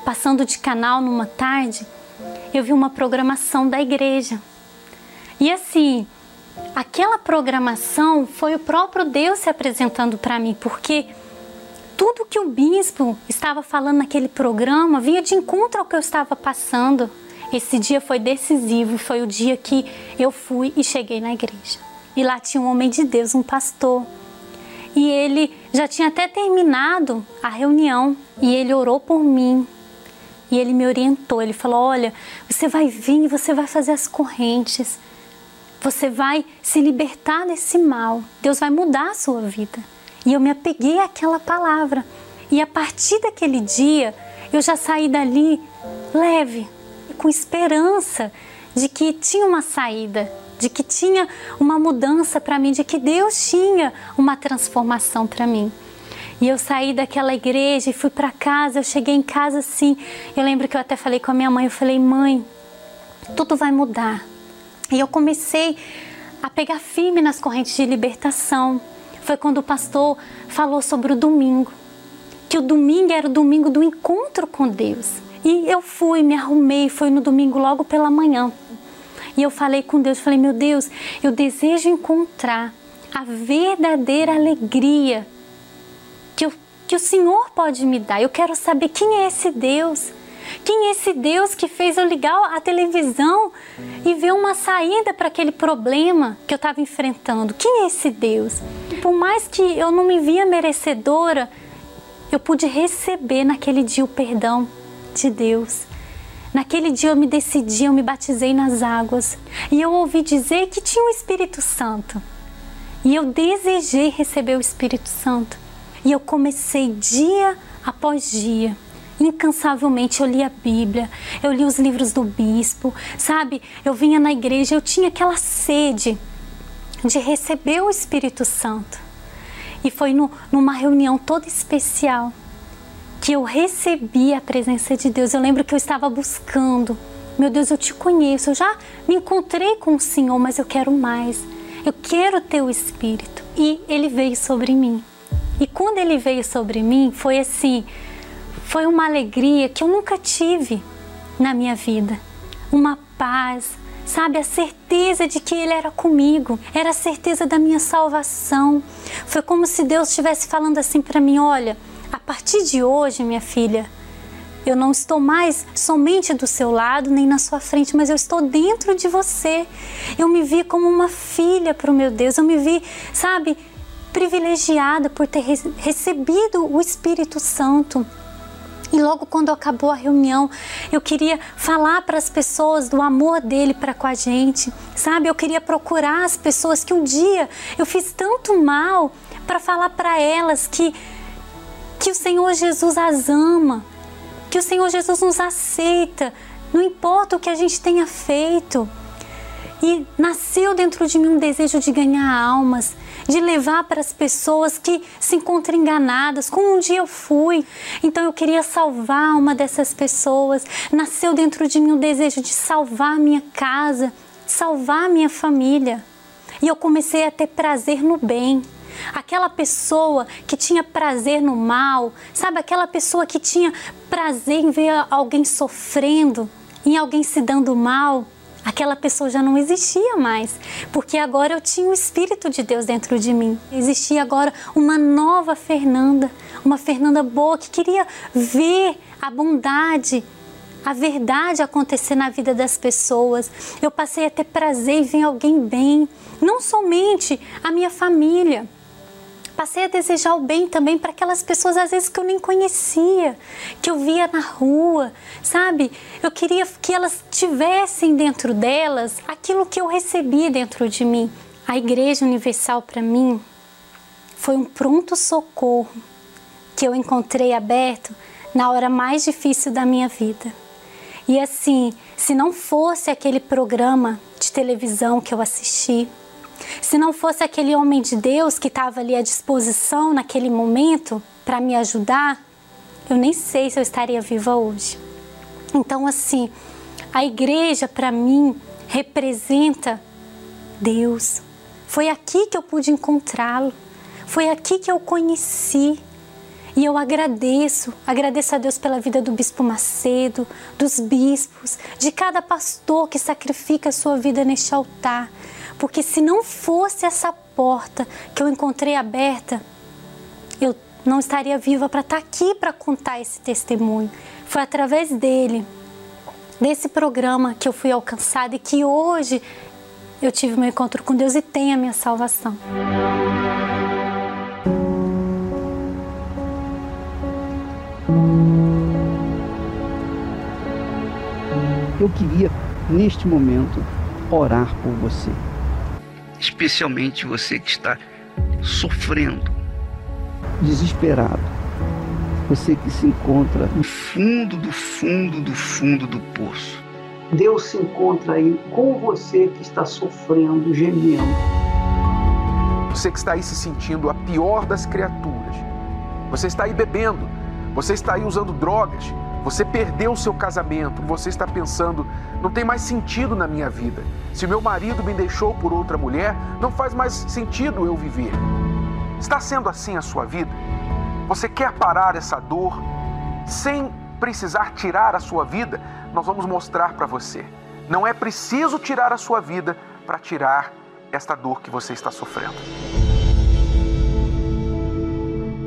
passando de canal numa tarde, eu vi uma programação da igreja. E assim, aquela programação foi o próprio Deus se apresentando para mim, porque tudo que o bispo estava falando naquele programa vinha de encontro ao que eu estava passando. Esse dia foi decisivo, foi o dia que eu fui e cheguei na igreja. E lá tinha um homem de Deus, um pastor. E ele já tinha até terminado a reunião e ele orou por mim. E ele me orientou, ele falou: "Olha, você vai vir você vai fazer as correntes. Você vai se libertar desse mal. Deus vai mudar a sua vida." E eu me apeguei àquela palavra. E a partir daquele dia, eu já saí dali leve, com esperança de que tinha uma saída, de que tinha uma mudança para mim, de que Deus tinha uma transformação para mim. E eu saí daquela igreja e fui para casa. Eu cheguei em casa assim. Eu lembro que eu até falei com a minha mãe. Eu falei, mãe, tudo vai mudar. E eu comecei a pegar firme nas correntes de libertação foi quando o pastor falou sobre o domingo. Que o domingo era o domingo do encontro com Deus. E eu fui, me arrumei, foi no domingo logo pela manhã. E eu falei com Deus, falei, meu Deus, eu desejo encontrar a verdadeira alegria que, eu, que o Senhor pode me dar. Eu quero saber quem é esse Deus. Quem é esse Deus que fez eu ligar a televisão e ver uma saída para aquele problema que eu estava enfrentando? Quem é esse Deus? Por mais que eu não me via merecedora, eu pude receber naquele dia o perdão de Deus. Naquele dia eu me decidi, eu me batizei nas águas e eu ouvi dizer que tinha o Espírito Santo. E eu desejei receber o Espírito Santo. E eu comecei dia após dia incansavelmente eu li a Bíblia, eu li os livros do bispo, sabe? Eu vinha na igreja, eu tinha aquela sede de receber o Espírito Santo. E foi no, numa reunião toda especial que eu recebi a presença de Deus. Eu lembro que eu estava buscando. Meu Deus, eu te conheço, eu já me encontrei com o Senhor, mas eu quero mais. Eu quero ter o Espírito. E ele veio sobre mim. E quando ele veio sobre mim, foi assim: foi uma alegria que eu nunca tive na minha vida. Uma paz, sabe? A certeza de que Ele era comigo, era a certeza da minha salvação. Foi como se Deus estivesse falando assim para mim: olha, a partir de hoje, minha filha, eu não estou mais somente do seu lado nem na sua frente, mas eu estou dentro de você. Eu me vi como uma filha para o meu Deus, eu me vi, sabe, privilegiada por ter recebido o Espírito Santo. E logo quando acabou a reunião, eu queria falar para as pessoas do amor dele para com a gente, sabe? Eu queria procurar as pessoas que um dia eu fiz tanto mal para falar para elas que que o Senhor Jesus as ama, que o Senhor Jesus nos aceita, não importa o que a gente tenha feito. E nasceu dentro de mim um desejo de ganhar almas, de levar para as pessoas que se encontram enganadas, como um dia eu fui. Então eu queria salvar uma dessas pessoas. Nasceu dentro de mim um desejo de salvar minha casa, salvar minha família. E eu comecei a ter prazer no bem. Aquela pessoa que tinha prazer no mal, sabe? Aquela pessoa que tinha prazer em ver alguém sofrendo, em alguém se dando mal aquela pessoa já não existia mais, porque agora eu tinha o Espírito de Deus dentro de mim. Existia agora uma nova Fernanda, uma Fernanda boa que queria ver a bondade, a verdade acontecer na vida das pessoas. Eu passei a ter prazer em ver alguém bem, não somente a minha família, Passei a desejar o bem também para aquelas pessoas, às vezes, que eu nem conhecia, que eu via na rua, sabe? Eu queria que elas tivessem dentro delas aquilo que eu recebi dentro de mim. A Igreja Universal, para mim, foi um pronto socorro que eu encontrei aberto na hora mais difícil da minha vida. E assim, se não fosse aquele programa de televisão que eu assisti, se não fosse aquele homem de Deus que estava ali à disposição naquele momento para me ajudar, eu nem sei se eu estaria viva hoje. Então, assim, a igreja para mim representa Deus. Foi aqui que eu pude encontrá-lo. Foi aqui que eu conheci. E eu agradeço, agradeço a Deus pela vida do Bispo Macedo, dos bispos, de cada pastor que sacrifica a sua vida neste altar, porque se não fosse essa porta que eu encontrei aberta, eu não estaria viva para estar tá aqui para contar esse testemunho. Foi através dele, desse programa, que eu fui alcançada e que hoje eu tive meu encontro com Deus e tenho a minha salvação. Eu queria, neste momento, orar por você especialmente você que está sofrendo, desesperado, você que se encontra no fundo do fundo do fundo do poço. Deus se encontra aí com você que está sofrendo, gemendo. Você que está aí se sentindo a pior das criaturas. Você está aí bebendo, você está aí usando drogas, você perdeu o seu casamento, você está pensando, não tem mais sentido na minha vida. Se meu marido me deixou por outra mulher, não faz mais sentido eu viver. Está sendo assim a sua vida? Você quer parar essa dor sem precisar tirar a sua vida? Nós vamos mostrar para você. Não é preciso tirar a sua vida para tirar esta dor que você está sofrendo.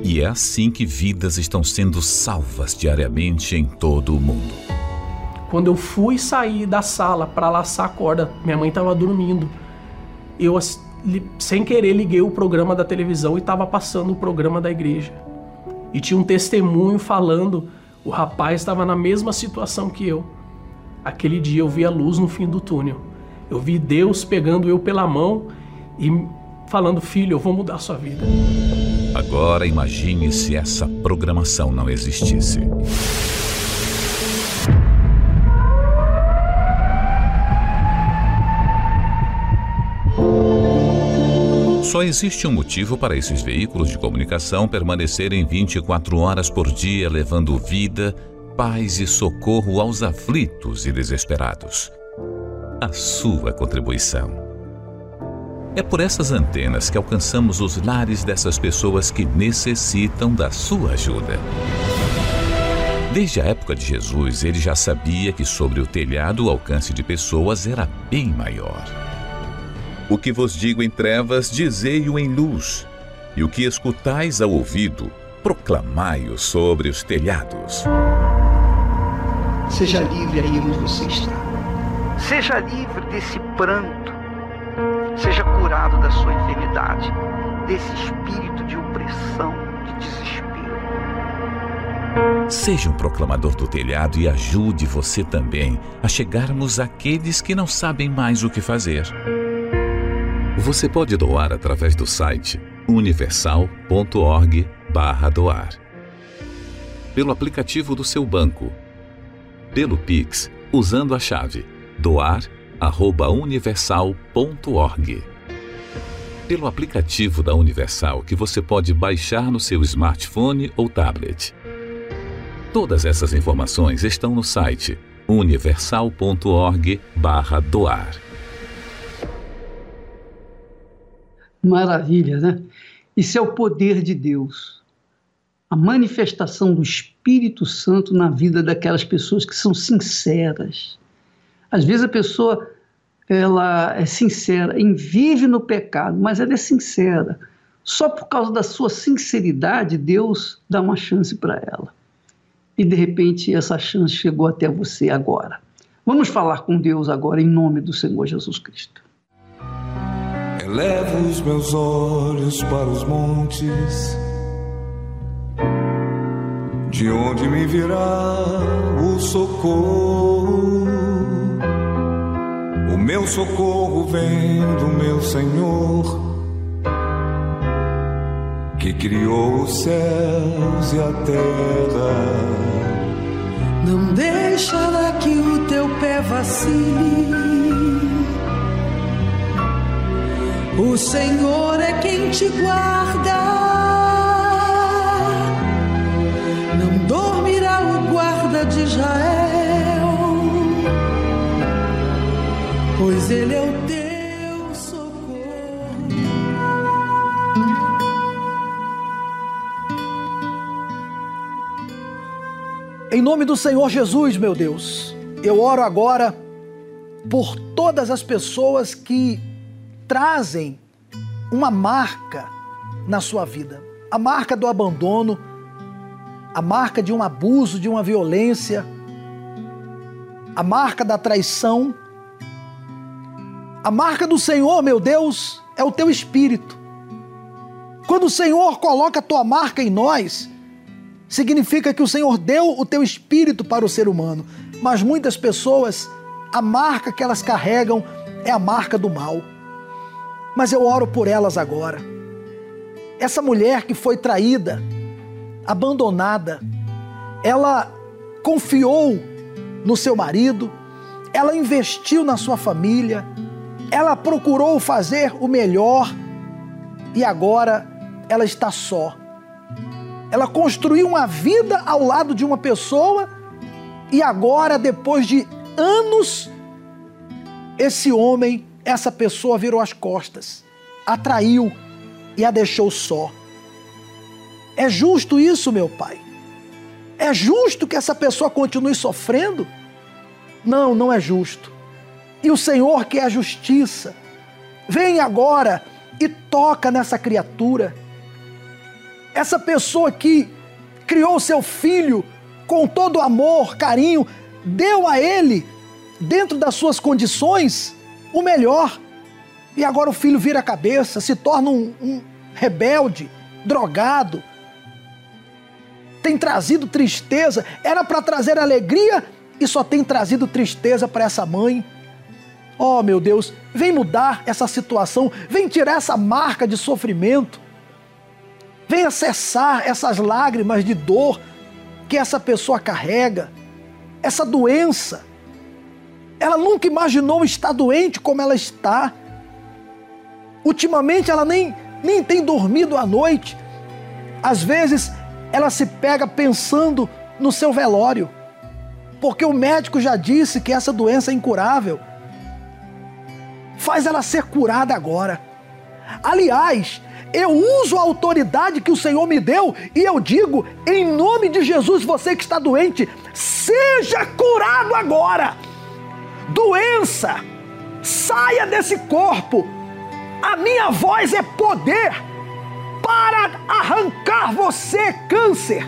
E é assim que vidas estão sendo salvas diariamente em todo o mundo. Quando eu fui sair da sala para laçar a corda, minha mãe estava dormindo. Eu, sem querer, liguei o programa da televisão e estava passando o programa da igreja. E tinha um testemunho falando: o rapaz estava na mesma situação que eu. Aquele dia eu vi a luz no fim do túnel. Eu vi Deus pegando eu pela mão e falando: Filho, eu vou mudar a sua vida. Agora imagine se essa programação não existisse. Só existe um motivo para esses veículos de comunicação permanecerem 24 horas por dia, levando vida, paz e socorro aos aflitos e desesperados. A sua contribuição. É por essas antenas que alcançamos os lares dessas pessoas que necessitam da sua ajuda. Desde a época de Jesus, ele já sabia que sobre o telhado o alcance de pessoas era bem maior. O que vos digo em trevas, dizei-o em luz, e o que escutais ao ouvido, proclamai-o sobre os telhados. Seja livre aí onde você está. Seja livre desse pranto Seja curado da sua enfermidade, desse espírito de opressão, de desespero. Seja um proclamador do telhado e ajude você também a chegarmos àqueles que não sabem mais o que fazer. Você pode doar através do site universal.org/doar, pelo aplicativo do seu banco, pelo Pix, usando a chave doar@universal.org, pelo aplicativo da Universal que você pode baixar no seu smartphone ou tablet. Todas essas informações estão no site universal.org/doar. Maravilha, né? Isso é o poder de Deus. A manifestação do Espírito Santo na vida daquelas pessoas que são sinceras. Às vezes a pessoa ela é sincera, vive no pecado, mas ela é sincera. Só por causa da sua sinceridade, Deus dá uma chance para ela e de repente essa chance chegou até você agora. Vamos falar com Deus agora em nome do Senhor Jesus Cristo. Elevo os meus olhos para os montes, de onde me virá o socorro. Meu socorro vem do meu Senhor que criou os céus e a terra. Não deixará que o teu pé vacile. O Senhor é quem te guarda. Não dormirá o guarda de Israel, pois ele é o teu. Em nome do Senhor Jesus, meu Deus, eu oro agora por todas as pessoas que trazem uma marca na sua vida a marca do abandono, a marca de um abuso, de uma violência, a marca da traição. A marca do Senhor, meu Deus, é o teu espírito. Quando o Senhor coloca a tua marca em nós, significa que o Senhor deu o teu espírito para o ser humano, mas muitas pessoas, a marca que elas carregam é a marca do mal. Mas eu oro por elas agora. Essa mulher que foi traída, abandonada, ela confiou no seu marido, ela investiu na sua família, ela procurou fazer o melhor e agora ela está só ela construiu uma vida ao lado de uma pessoa e agora, depois de anos, esse homem, essa pessoa virou as costas, atraiu e a deixou só. É justo isso, meu pai? É justo que essa pessoa continue sofrendo? Não, não é justo. E o Senhor, que é a justiça, vem agora e toca nessa criatura essa pessoa que criou seu filho com todo amor, carinho, deu a ele, dentro das suas condições, o melhor. E agora o filho vira a cabeça, se torna um, um rebelde, drogado. Tem trazido tristeza, era para trazer alegria e só tem trazido tristeza para essa mãe. Oh, meu Deus, vem mudar essa situação, vem tirar essa marca de sofrimento. Venha cessar essas lágrimas de dor que essa pessoa carrega, essa doença. Ela nunca imaginou estar doente como ela está. Ultimamente ela nem, nem tem dormido à noite. Às vezes ela se pega pensando no seu velório, porque o médico já disse que essa doença é incurável. Faz ela ser curada agora. Aliás, eu uso a autoridade que o Senhor me deu e eu digo, em nome de Jesus, você que está doente, seja curado agora. Doença, saia desse corpo. A minha voz é poder para arrancar você, câncer,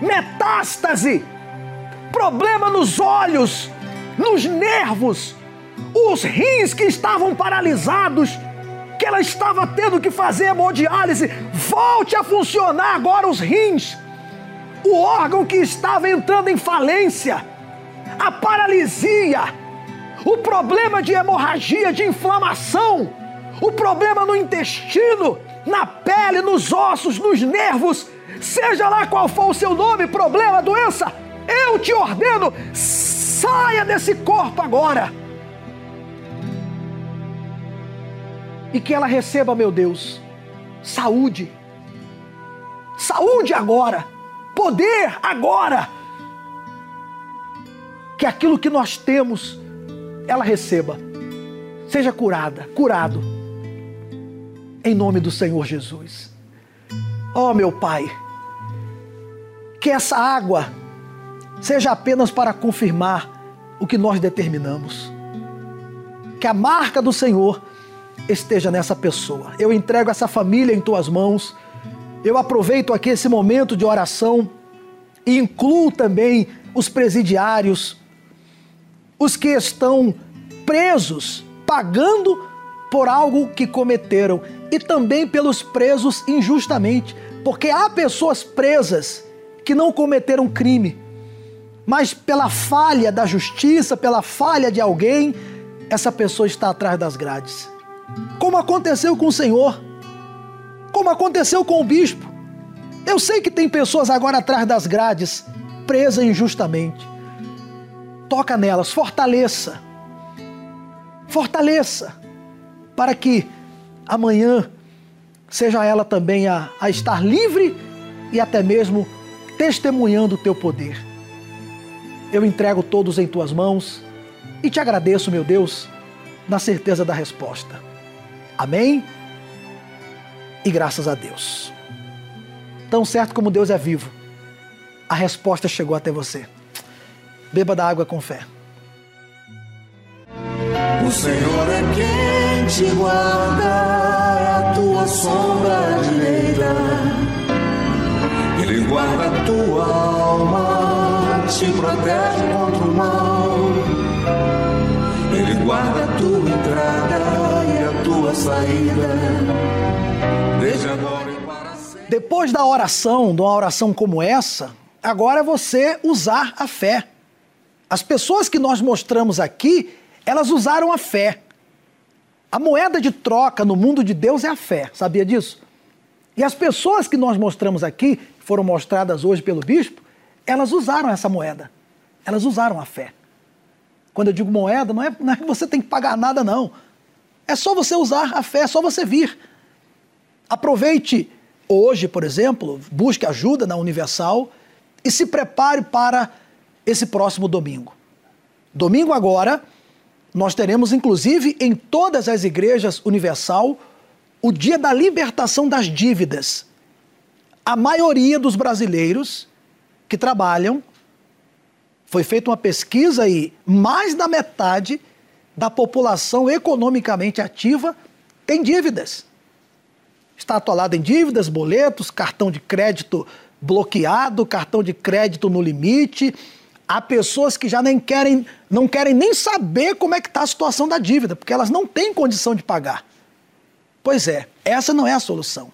metástase, problema nos olhos, nos nervos, os rins que estavam paralisados que ela estava tendo que fazer hemodiálise, volte a funcionar agora os rins. o órgão que estava entrando em falência, a paralisia, o problema de hemorragia, de inflamação, o problema no intestino, na pele, nos ossos, nos nervos, seja lá qual for o seu nome, problema, doença, eu te ordeno, saia desse corpo agora. E que ela receba, meu Deus, saúde. Saúde agora. Poder agora. Que aquilo que nós temos, ela receba. Seja curada, curado. Em nome do Senhor Jesus. Oh, meu Pai, que essa água seja apenas para confirmar o que nós determinamos. Que a marca do Senhor esteja nessa pessoa. Eu entrego essa família em tuas mãos. Eu aproveito aqui esse momento de oração e incluo também os presidiários, os que estão presos, pagando por algo que cometeram, e também pelos presos injustamente, porque há pessoas presas que não cometeram crime, mas pela falha da justiça, pela falha de alguém, essa pessoa está atrás das grades como aconteceu com o Senhor, como aconteceu com o bispo. Eu sei que tem pessoas agora atrás das grades, presas injustamente. Toca nelas, fortaleça. Fortaleça, para que amanhã seja ela também a, a estar livre e até mesmo testemunhando o teu poder. Eu entrego todos em tuas mãos e te agradeço, meu Deus, na certeza da resposta. Amém? E graças a Deus. Tão certo como Deus é vivo, a resposta chegou até você. Beba da água com fé. O Senhor é quem te guarda, é a tua sombra direita. Ele guarda a tua alma, te protege contra o mal. Ele guarda a tua entrada saída. Desde agora e para sempre. Depois da oração, de uma oração como essa, agora é você usar a fé. As pessoas que nós mostramos aqui, elas usaram a fé. A moeda de troca no mundo de Deus é a fé, sabia disso? E as pessoas que nós mostramos aqui, foram mostradas hoje pelo bispo, elas usaram essa moeda. Elas usaram a fé. Quando eu digo moeda, não é, não é que você tem que pagar nada, não. É só você usar a fé, é só você vir. Aproveite hoje, por exemplo, busque ajuda na Universal e se prepare para esse próximo domingo. Domingo agora, nós teremos inclusive em todas as igrejas Universal o dia da libertação das dívidas. A maioria dos brasileiros que trabalham foi feita uma pesquisa e mais da metade da população economicamente ativa tem dívidas. Está atolado em dívidas, boletos, cartão de crédito bloqueado, cartão de crédito no limite. Há pessoas que já nem querem, não querem nem saber como é que está a situação da dívida, porque elas não têm condição de pagar. Pois é, essa não é a solução.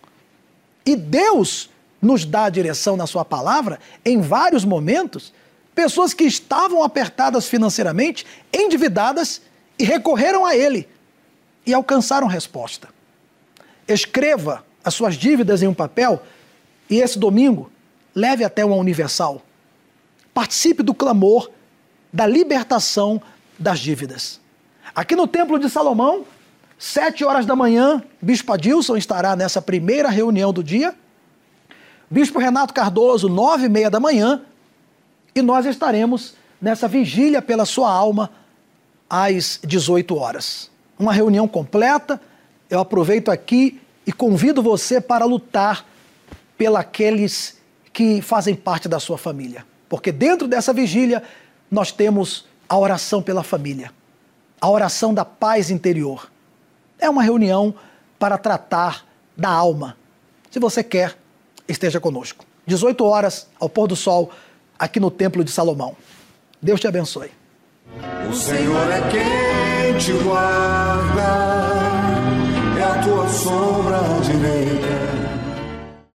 E Deus nos dá a direção na sua palavra em vários momentos Pessoas que estavam apertadas financeiramente, endividadas e recorreram a ele e alcançaram resposta. Escreva as suas dívidas em um papel e esse domingo leve até uma universal. Participe do clamor da libertação das dívidas. Aqui no Templo de Salomão, sete horas da manhã, Bispo Adilson estará nessa primeira reunião do dia. Bispo Renato Cardoso, nove e meia da manhã, e nós estaremos nessa vigília pela sua alma às 18 horas. Uma reunião completa. Eu aproveito aqui e convido você para lutar pelos que fazem parte da sua família. Porque dentro dessa vigília nós temos a oração pela família, a oração da paz interior. É uma reunião para tratar da alma. Se você quer, esteja conosco. 18 horas, ao pôr do sol, aqui no Templo de Salomão. Deus te abençoe. O Senhor é quem te guarda, é a tua sombra direita